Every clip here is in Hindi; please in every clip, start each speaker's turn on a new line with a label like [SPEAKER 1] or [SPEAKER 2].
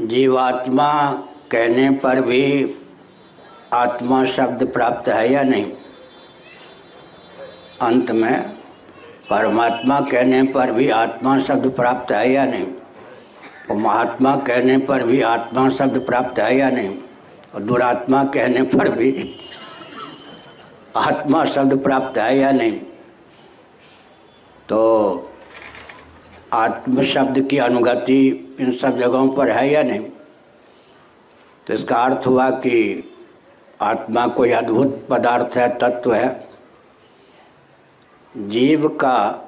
[SPEAKER 1] जीवात्मा कहने पर भी आत्मा शब्द प्राप्त है या नहीं? अंत में, परमात्मा कहने पर भी आत्मा शब्द प्राप्त है या नहीं? और महात्मा कहने पर भी आत्मा शब्द प्राप्त है या नहीं? और दुरात्मा कहने पर भी आत्मा शब्द प्राप्त है या नहीं? तो आत्म शब्द की अनुगति इन सब जगहों पर है या नहीं? तो इसका अर्थ हुआ कि आत्मा कोई अद्भुत पदार्थ है, तत्व है। जीव का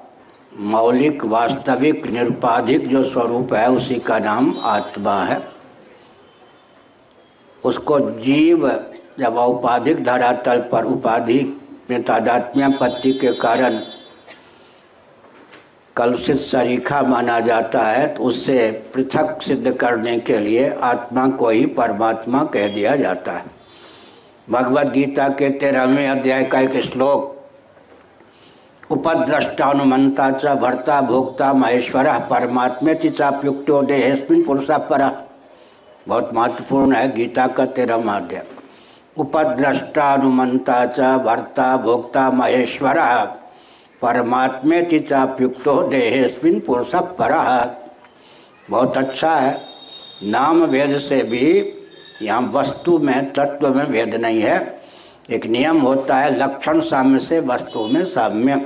[SPEAKER 1] मौलिक, वास्तविक, निरुपाधिक जो स्वरूप है, उसी का नाम आत्मा है। उसको जीव जब औपाधिक धरातल पर उपाधि में तादात्म्यापत्ति के कारण कलुषित शरीखा माना जाता है तो उससे पृथक सिद्ध करने के लिए आत्मा को ही परमात्मा कह दिया जाता है। भगवत गीता के तेरहवें अध्याय का एक श्लोक उपद्रष्टानुमंता च भर्ता भोक्ता महेश्वर परमात्मे चाप्युक्तो देहेस्मिन पुरुषा पर। बहुत महत्वपूर्ण है गीता का तेरह अध्याय। उपद्रष्टानुमंता च भर्ता भोक्ता महेश्वर परमात्मे चाप्युक्तो देहेस्मिन पुरुष पर। बहुत अच्छा है। नाम वेद से भी यहाँ वस्तु में, तत्व में भेद नहीं है। एक नियम होता है, लक्षण साम्य से वस्तु में साम्य।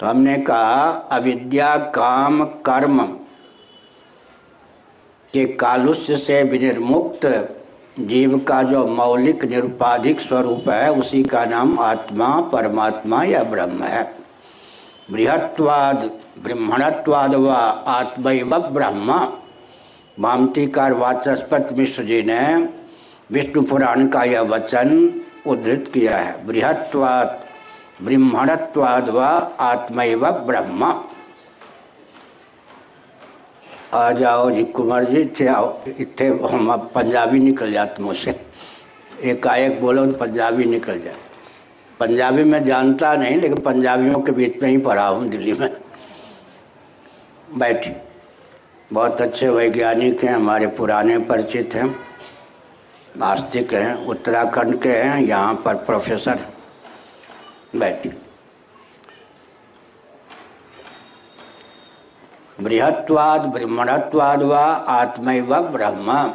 [SPEAKER 1] तो हमने कहा, अविद्या, काम, कर्म के कालुष्य से विनिर्मुक्त जीव का जो मौलिक निरुपाधिक स्वरूप है, उसी का नाम आत्मा, परमात्मा या ब्रह्म है। बृहत्वाद, ब्रह्मणत्वाद व आत्म ब्रह्म। मामतीकार वाचस्पत मिश्र जी ने विष्णु पुराण का यह वचन उद्धृत किया है। बृहत्वाद ब्रह्मणत्वाद व आत्मैव ब्रह्म। आ जाओ जी, कुमार जी थे आओ। इतने हम अब पंजाबी निकल जाते मुझसे। एकाएक बोलो तो पंजाबी निकल जाए। पंजाबी मैं जानता नहीं, लेकिन पंजाबियों के बीच में ही पढ़ा हूँ, दिल्ली में। बैठी। बहुत अच्छे वैज्ञानिक हैं, हमारे पुराने परिचित हैं। नास्तिक हैं, उत्तराखंड के हैं, यहाँ पर प्रोफेसर। बैठी। बृहत्वाद, ब्रह्मणत्वाद व आत्मैव ब्रह्म।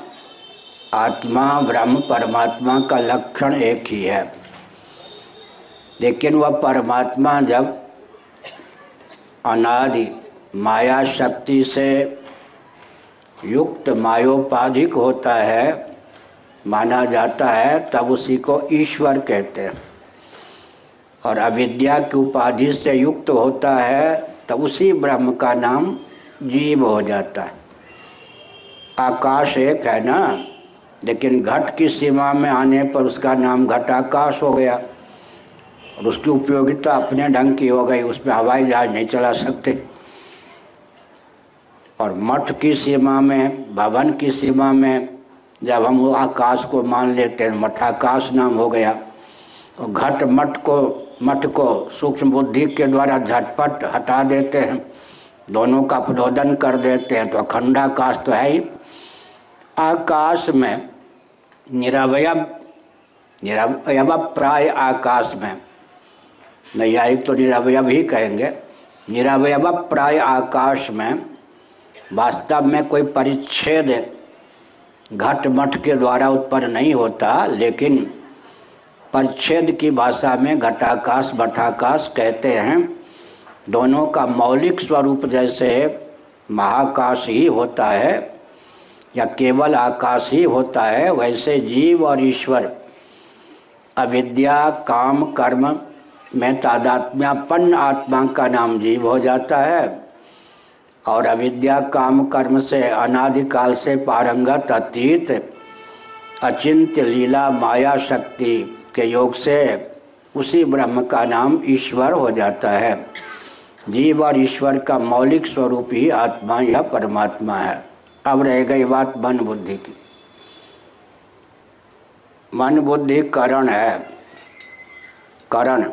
[SPEAKER 1] आत्मा, ब्रह्म, परमात्मा का लक्षण एक ही है। लेकिन वह परमात्मा जब अनादि, माया शक्ति से युक्त, मायोपाधिक होता है, माना जाता है, तब उसी को ईश्वर कहते हैं। और अविद्या की उपाधि से युक्त होता है तो उसी ब्रह्म का नाम जीव हो जाता है। आकाश एक है ना, लेकिन घट की सीमा में आने पर उसका नाम घटाकाश हो गया और उसकी उपयोगिता अपने ढंग की हो गई, उसमें हवाई जहाज़ नहीं चला सकते। और मठ की सीमा में, भवन की सीमा में, जब हम वो आकाश को मान लेते हैं, मठाकाश नाम हो गया, और घट मठ को मठ को सूक्ष्म बुद्धि के द्वारा झटपट हटा देते हैं दोनों का प्रदोदन कर देते हैं तो अखंडाकाश तो है ही। आकाश में निरवय निरवय प्राय आकाश में, नैयायिक तो निरवय ही कहेंगे निरवय प्राय आकाश में वास्तव में कोई परिच्छेद घट मठ के द्वारा उत्पन्न नहीं होता, लेकिन परिच्छेद की भाषा में घटाकाश, मठाकाश कहते हैं। दोनों का मौलिक स्वरूप जैसे महाकाश ही होता है, या केवल आकाश ही होता है, वैसे जीव और ईश्वर, अविद्या, काम, कर्म में तादात्म्यापन्न आत्मा का नाम जीव हो जाता है, और अविद्या, काम, कर्म से अनादिकाल से पारंगत अतीत, अचिंत्य लीला, माया शक्ति के योग से उसी ब्रह्म का नाम ईश्वर हो जाता है। जीव और ईश्वर का मौलिक स्वरूप ही आत्मा या परमात्मा है। अब रह गई बात मन बुद्धि की। मन बुद्धि करण है। करण,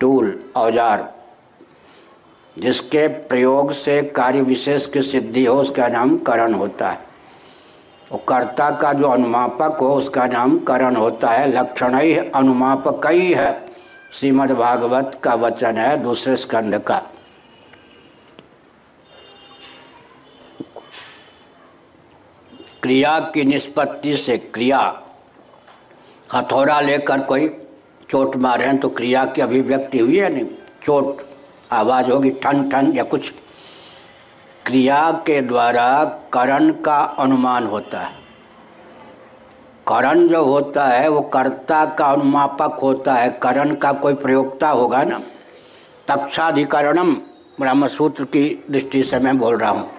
[SPEAKER 1] टूल, औज़ार, जिसके प्रयोग से कार्य विशेष की सिद्धि हो, उसका नाम करण होता है। और कर्ता का जो अनुमापक हो, उसका नाम करण होता है। लक्षण अनुमापक ही। है श्रीमद् भागवत का वचन है, दूसरे स्कंद का। क्रिया की निष्पत्ति से क्रिया। हथौड़ा लेकर कोई चोट मारे हैं तो क्रिया की अभिव्यक्ति हुई है नहीं? चोट, आवाज़ होगी, ठन ठन या कुछ। क्रिया के द्वारा करण का अनुमान होता है। करण जो होता है, वो कर्ता का अनुमापक होता है। करण का कोई प्रयोगता होगा ना? तक्षाधिकरणम, ब्रह्मसूत्र की दृष्टि से मैं बोल रहा हूँ।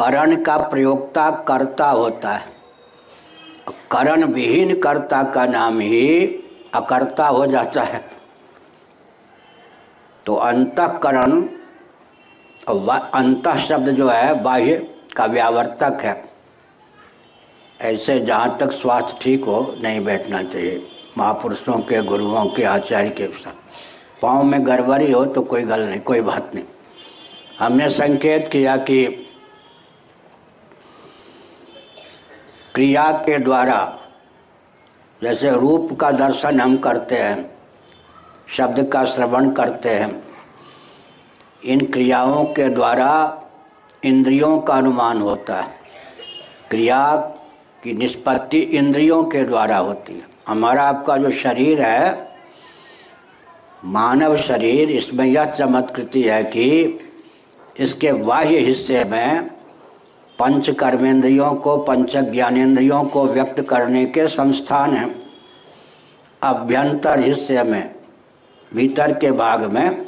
[SPEAKER 1] करण का प्रयोगता कर्ता होता है। करण विहीन कर्ता का नाम ही अकर्ता हो जाता है। तो अंतकरण अंत शब्द जो है, बाह्य का व्यावर्तक है। ऐसे जहाँ तक स्वास्थ्य ठीक हो, नहीं बैठना चाहिए। महापुरुषों के, गुरुओं के, आचार्य के साथ। पाँव में गड़बड़ी हो तो कोई गल नहीं, कोई बात नहीं। हमने संकेत किया कि क्रिया के द्वारा, जैसे रूप का दर्शन हम करते हैं, शब्द का श्रवण करते हैं, इन क्रियाओं के द्वारा इंद्रियों का अनुमान होता है। क्रिया की निष्पत्ति इंद्रियों के द्वारा होती है। हमारा आपका जो शरीर है, मानव शरीर, इसमें यह चमत्कृति है कि इसके बाह्य हिस्से में पंच कर्मेंद्रियों को पंच ज्ञानेन्द्रियों को व्यक्त करने के संस्थान हैं। अभ्यंतर हिस्से में, भीतर के भाग में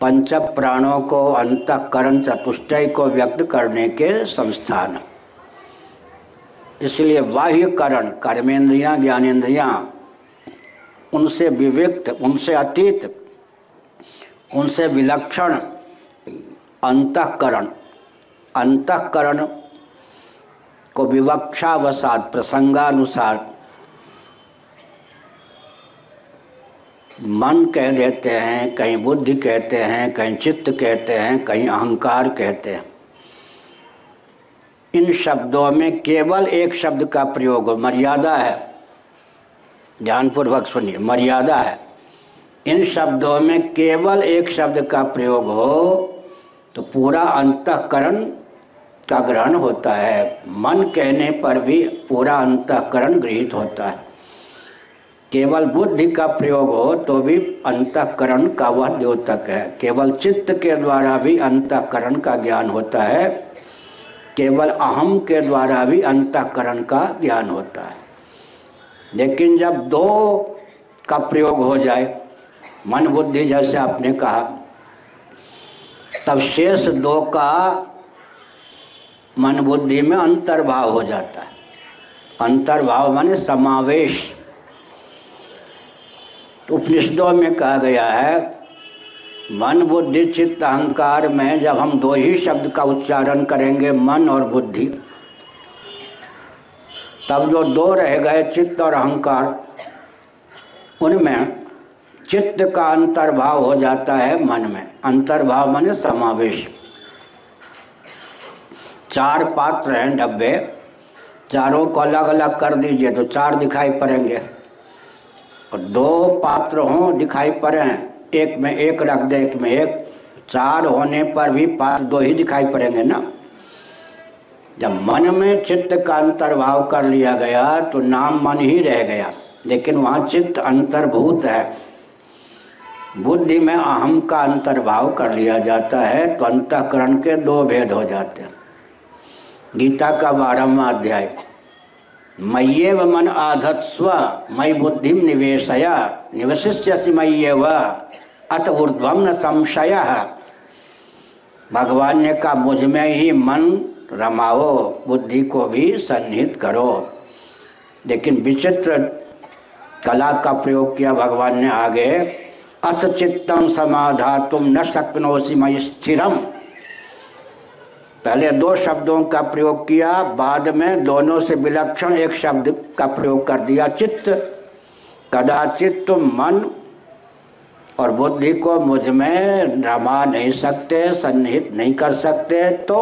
[SPEAKER 1] पंच प्राणों को, अंतकरण चतुष्टय को व्यक्त करने के संस्थान। इसलिए बाह्यकरण, कर्मेंद्रियाँ ज्ञानेन्द्रियाँ उनसे विविक्त, उनसे अतीत, उनसे विलक्षण, अंतकरण अंतकरण को विवक्षावसाद प्रसंगानुसार मन कह देते हैं, कहीं बुद्धि कहते हैं, कहीं चित्त कहते हैं, कहीं अहंकार कहते हैं। इन शब्दों में केवल एक शब्द का प्रयोग, मर्यादा है। ध्यानपूर्वक सुनिए, मर्यादा है। इन शब्दों में केवल एक शब्द का प्रयोग हो तो पूरा अंतकरण का ग्रहण होता है। मन कहने पर भी पूरा अंतकरण गृहित होता है। केवल बुद्धि का प्रयोग हो तो भी अंतकरण का वह द्योतक है। केवल चित्त के द्वारा भी अंतकरण का ज्ञान होता है। केवल अहम के द्वारा भी अंतकरण का ज्ञान होता है। लेकिन जब दो का प्रयोग हो जाए, मन बुद्धि जैसे आपने कहा, तब शेष दो का मन बुद्धि में अंतर्भाव हो जाता है। अंतर्भाव माने समावेश। उपनिषदों में कहा गया है, मन, बुद्धि, चित्त, अहंकार में जब हम दो ही शब्द का उच्चारण करेंगे, मन और बुद्धि, तब जो दो रह गए, चित्त और अहंकार, उनमें चित्त का अंतर्भाव हो जाता है मन में। अंतर्भाव माने समावेश। चार पात्र हैं डब्बे। चारों को अलग अलग कर दीजिए तो चार दिखाई पड़ेंगे। और दो पात्र हों, दिखाई पड़े हैं। एक में एक रख दे, एक में एक। चार होने पर भी पात्र दो ही दिखाई पड़ेंगे ना? जब मन में चित्त का अंतर्भाव कर लिया गया तो नाम मन ही रह गया। लेकिन वहाँ चित्त अंतर्भूत है। बुद्धि में अहम का अंतर्भाव कर लिया जाता है तो अंतकरण के दो भेद हो जाते हैं। गीता का बारहवा अध्याय। मय्येव मन आधत्स्व मई बुद्धि निवेशया, निवशिष्यसि मय्येव अत ऊर्ध्वम न संशय। भगवान ने कहा, मुझमें ही मन रमाओ, बुद्धि को भी सन्निहित करो। लेकिन विचित्र कला का प्रयोग किया भगवान ने आगे, अथ चित्तम समाधा तुम न शक्नोसी मई स्थिरम। पहले दो शब्दों का प्रयोग किया, बाद में दोनों से विलक्षण एक शब्द का प्रयोग कर दिया, चित्त। कदाचित तुम मन और बुद्धि को मुझमें रमा नहीं सकते, सन्निहित नहीं कर सकते तो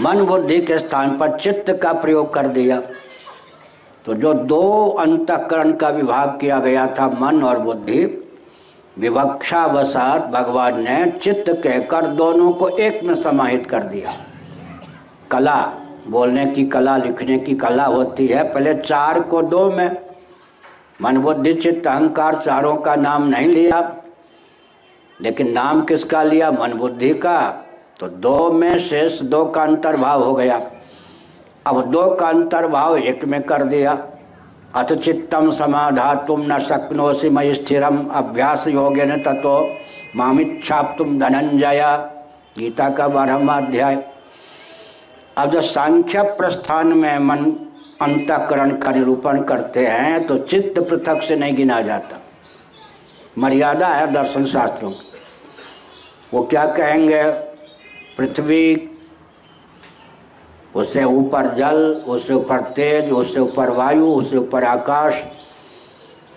[SPEAKER 1] मन बुद्धि के स्थान पर चित्त का प्रयोग कर दिया। तो जो दो अंतकरण का विभाग किया गया था, मन और बुद्धि विवक्षावसात भगवान ने चित्त कहकर दोनों को एक में समाहित कर दिया। कला, बोलने की कला, लिखने की कला होती है, पहले चार को दो में। मन बुद्धि चित्त, अहंकार चारों का नाम नहीं लिया। लेकिन नाम किसका लिया? मन बुद्धि का। तो दो में शेष दो का अंतर्भाव हो गया। अब दो का अंतर्भाव एक में कर दिया। अथ चित्तम समाधा न शक्नोसी मई स्थिरम अभ्यास योगे न तत्व मामिच्छाप तुम धनंजय गीता का बारहवा अब जब सांख्य प्रस्थान में मन अंतकरण का निरूपण करते हैं तो चित्त पृथक से नहीं गिना जाता। मर्यादा है दर्शन शास्त्रों की। वो क्या कहेंगे? पृथ्वी उससे ऊपर जल, उससे ऊपर तेज, उससे ऊपर वायु, उससे ऊपर आकाश।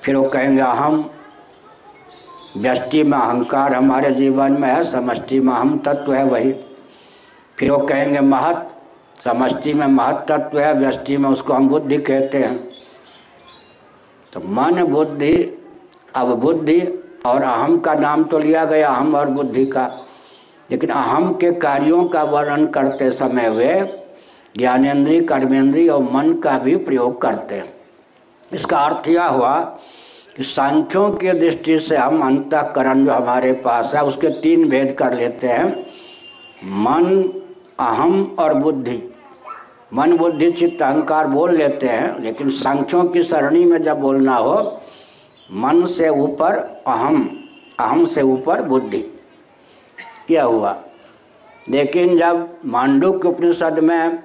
[SPEAKER 1] फिर वो कहेंगे हम व्यष्टि में अहंकार हमारे जीवन में है, समष्टि में हम तत्व है वही। फिर वो कहेंगे, महत, समष्टि में महत तत्व है, व्यष्टि में उसको हम बुद्धि कहते हैं। तो मन, बुद्धि, अब बुद्धि और अहम का नाम तो लिया गया, अहम और बुद्धि का। लेकिन अहम के कार्यों का वर्णन करते समय वे ज्ञानेन्द्रीय, कर्मेंद्रीय और मन का भी प्रयोग करते हैं। इसका अर्थ यह हुआ कि सांख्यों की दृष्टि से हम अंतकरण जो हमारे पास है, उसके तीन भेद कर लेते हैं। मन, अहम और बुद्धि। मन, बुद्धि, चित्त, अहंकार बोल लेते हैं, लेकिन सांख्यों की सरणी में जब बोलना हो, मन से ऊपर अहम अहम से ऊपर बुद्धि। यह हुआ। लेकिन जब मांडू के उपनिषद में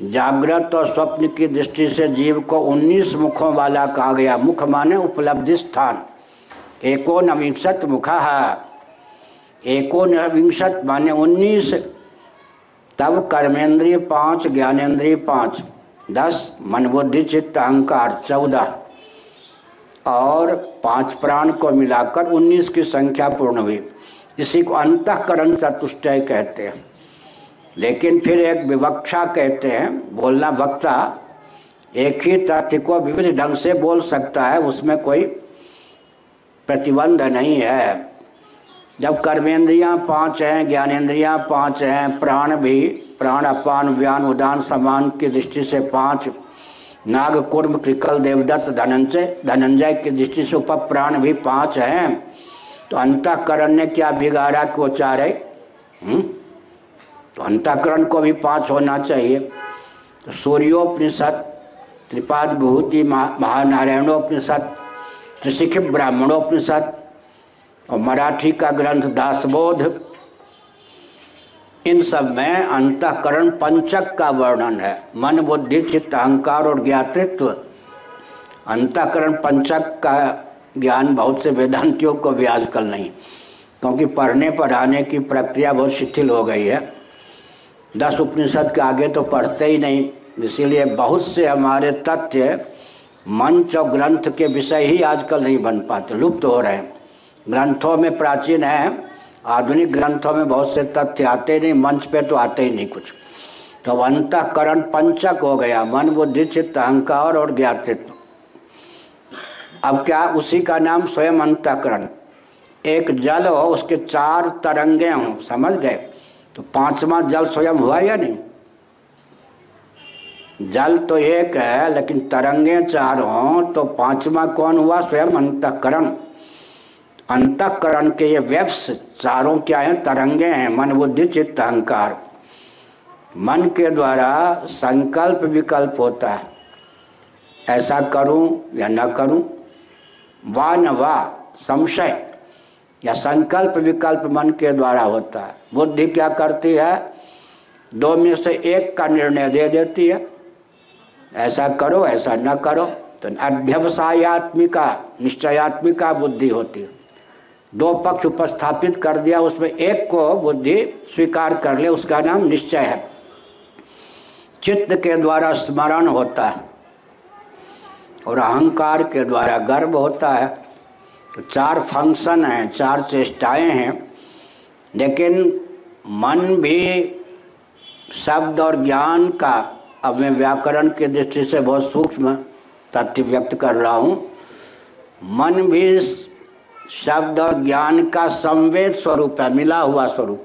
[SPEAKER 1] जागृत और स्वप्न की दृष्टि से जीव को 19 मुखों वाला कहा गया। मुख माने उपलब्धि स्थान। एको नविंशत मुखा है। एको नविंशत माने 19 तब कर्मेंद्रिय पाँच ज्ञानेन्द्रिय पाँच, दस मन बुद्धि चित्त, अहंकार, चौदह। और पाँच प्राण को मिलाकर 19 की संख्या पूर्ण हुई। इसी को अंतकरण चतुष्टय कहते हैं। लेकिन फिर एक विवक्षा कहते हैं, बोलना वक्ता, एक ही तथ्य को विविध ढंग से बोल सकता है, उसमें कोई प्रतिबंध नहीं है। जब कर्मेंद्रियाँ पाँच हैं ज्ञानेन्द्रियाँ पाँच हैं, प्राण भी, प्राण अपान, व्यान, उदान, समान की दृष्टि से पाँच, नाग, कुर्म कृकल देवदत्त, धनंजय धनंजय की दृष्टि से उप प्राण भी पाँच हैं। तो अंतकरण ने क्या बिगाड़ा को चार हुँ? तो अंतकरण को भी पाँच होना चाहिए। तो सूर्योपनिषद त्रिपाद विभूति महानारायणोपनिषद, त्रिशिख ब्राह्मणोपनिषद और मराठी का ग्रंथ दासबोध, इन सब में अंतकरण पंचक का वर्णन है। मन, बुद्धि, चित्त, अहंकार और ज्ञातृत्व। अंतकरण पंचक का ज्ञान बहुत से वेदांतियों को भी आजकल नहीं, क्योंकि पढ़ने पढ़ाने की प्रक्रिया बहुत शिथिल हो गई है। दस उपनिषद के आगे तो पढ़ते ही नहीं। इसीलिए बहुत से हमारे तथ्य मंच और ग्रंथ के विषय ही आजकल नहीं बन पाते, लुप्त हो रहे हैं। ग्रंथों में प्राचीन है, आधुनिक ग्रंथों में बहुत से तथ्य आते ही नहीं, मंच पे तो आते ही नहीं कुछ। तो अंतकरण पंचक हो गया, मन बुद्धि, चित्त, अहंकार और ज्ञातृत्व। अब क्या उसी का नाम स्वयं अंतकरण? एक जल हो, उसके चार तरंगे हों, समझ गए? तो पांचवा जल स्वयं हुआ या नहीं? जल तो एक है, लेकिन तरंगे चार हों तो पांचवा कौन हुआ? स्वयं अंतकरण। अंतकरण के ये वेब्स चारों क्या हैं? तरंगे हैं, मन बुद्धि, चित्त, अहंकार। मन के द्वारा संकल्प विकल्प होता है। ऐसा करूँ या न करूँ? वा न वा, संशय। या संकल्प विकल्प मन के द्वारा होता है। बुद्धि क्या करती है? दो में से एक का निर्णय दे देती है। ऐसा करो, ऐसा न करो। तो अध्यवसायत्मिका, निश्चयात्मिका बुद्धि होती है। दो पक्ष उपस्थापित कर दिया, उसमें एक को बुद्धि स्वीकार कर ले, उसका नाम निश्चय है। चित्त के द्वारा स्मरण होता है और अहंकार के द्वारा गर्व होता है। चार फ़ंक्शन हैं, चार चेष्टाएँ हैं, लेकिन मन भी शब्द और ज्ञान का अब मैं व्याकरण के दृष्टि से बहुत सूक्ष्म तथ्य व्यक्त कर रहा हूँ। मन भी शब्द और ज्ञान का संवेद स्वरूप है, मिला हुआ स्वरूप।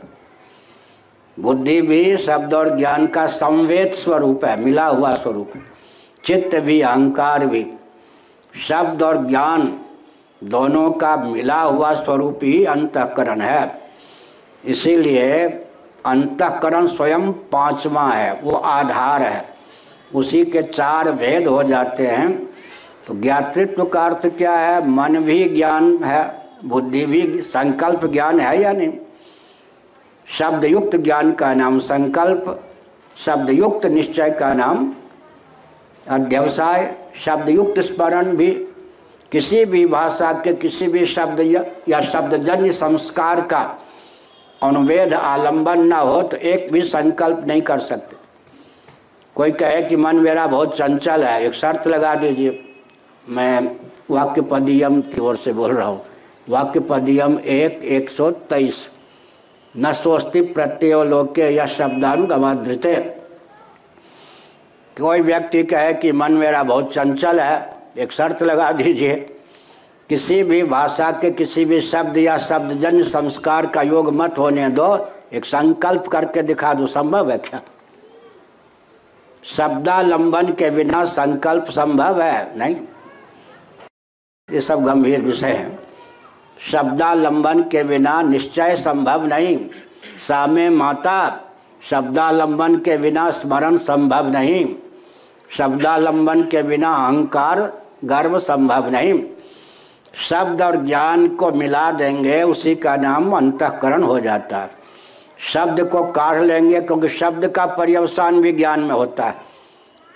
[SPEAKER 1] बुद्धि भी शब्द और ज्ञान का संवेद स्वरूप है, मिला हुआ स्वरूप। चित्त भी, अहंकार भी। शब्द और ज्ञान दोनों का मिला हुआ स्वरूप ही अंतकरण है। इसीलिए अंतकरण स्वयं पांचवा है, वो आधार है। उसी के चार भेद हो जाते हैं। तो ज्ञातृत्व का अर्थ क्या है? मन भी ज्ञान है, बुद्धि भी संकल्प ज्ञान है या नहीं? शब्द युक्त ज्ञान का नाम संकल्प शब्द युक्त निश्चय का नाम अध्यवसाय शब्द युक्त स्मरण भी किसी भी भाषा के किसी भी शब्द या शब्दजन्य संस्कार का अनुवेद आलंबन ना हो तो एक भी संकल्प नहीं कर सकते। कोई कहे कि मन मेरा बहुत चंचल है, एक शर्त लगा दीजिए। मैं वाक्य पदियम की ओर से बोल रहा हूँ। वाक्य पदियम एक एक सौ तेईस। न सोस्ति प्रत्यय लोके या शब्दानुगमाधृते। कोई व्यक्ति कहे कि मन मेरा बहुत चंचल है एक शर्त लगा दीजिए। किसी भी भाषा के किसी भी शब्द या शब्दजन्य संस्कार का योग मत होने दो। एक संकल्प करके दिखा दो, संभव है क्या? शब्दालंबन के बिना संकल्प संभव है? नहीं। ये सब गंभीर विषय है। शब्दालंबन के बिना निश्चय संभव नहीं। सामे माता, शब्दालंबन के बिना स्मरण संभव नहीं। शब्दालंबन के बिना अहंकार गर्व संभव नहीं। शब्द और ज्ञान को मिला देंगे, उसी का नाम अंतकरण हो जाता है। शब्द को काढ़ लेंगे, क्योंकि शब्द का पर्यवसान भी ज्ञान में होता है।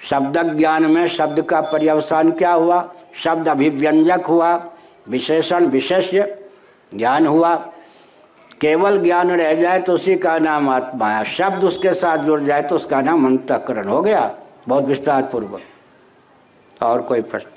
[SPEAKER 1] शब्द ज्ञान में शब्द का पर्यवसान क्या हुआ? शब्द अभिव्यंजक हुआ, विशेषण विशेष्य ज्ञान हुआ। केवल ज्ञान रह जाए तो उसी का नाम आत्मा है। शब्द उसके साथ जुड़ जाए तो उसका नाम अंतकरण हो गया। बहुत विस्तार पूर्वक और कोई प्रश्न?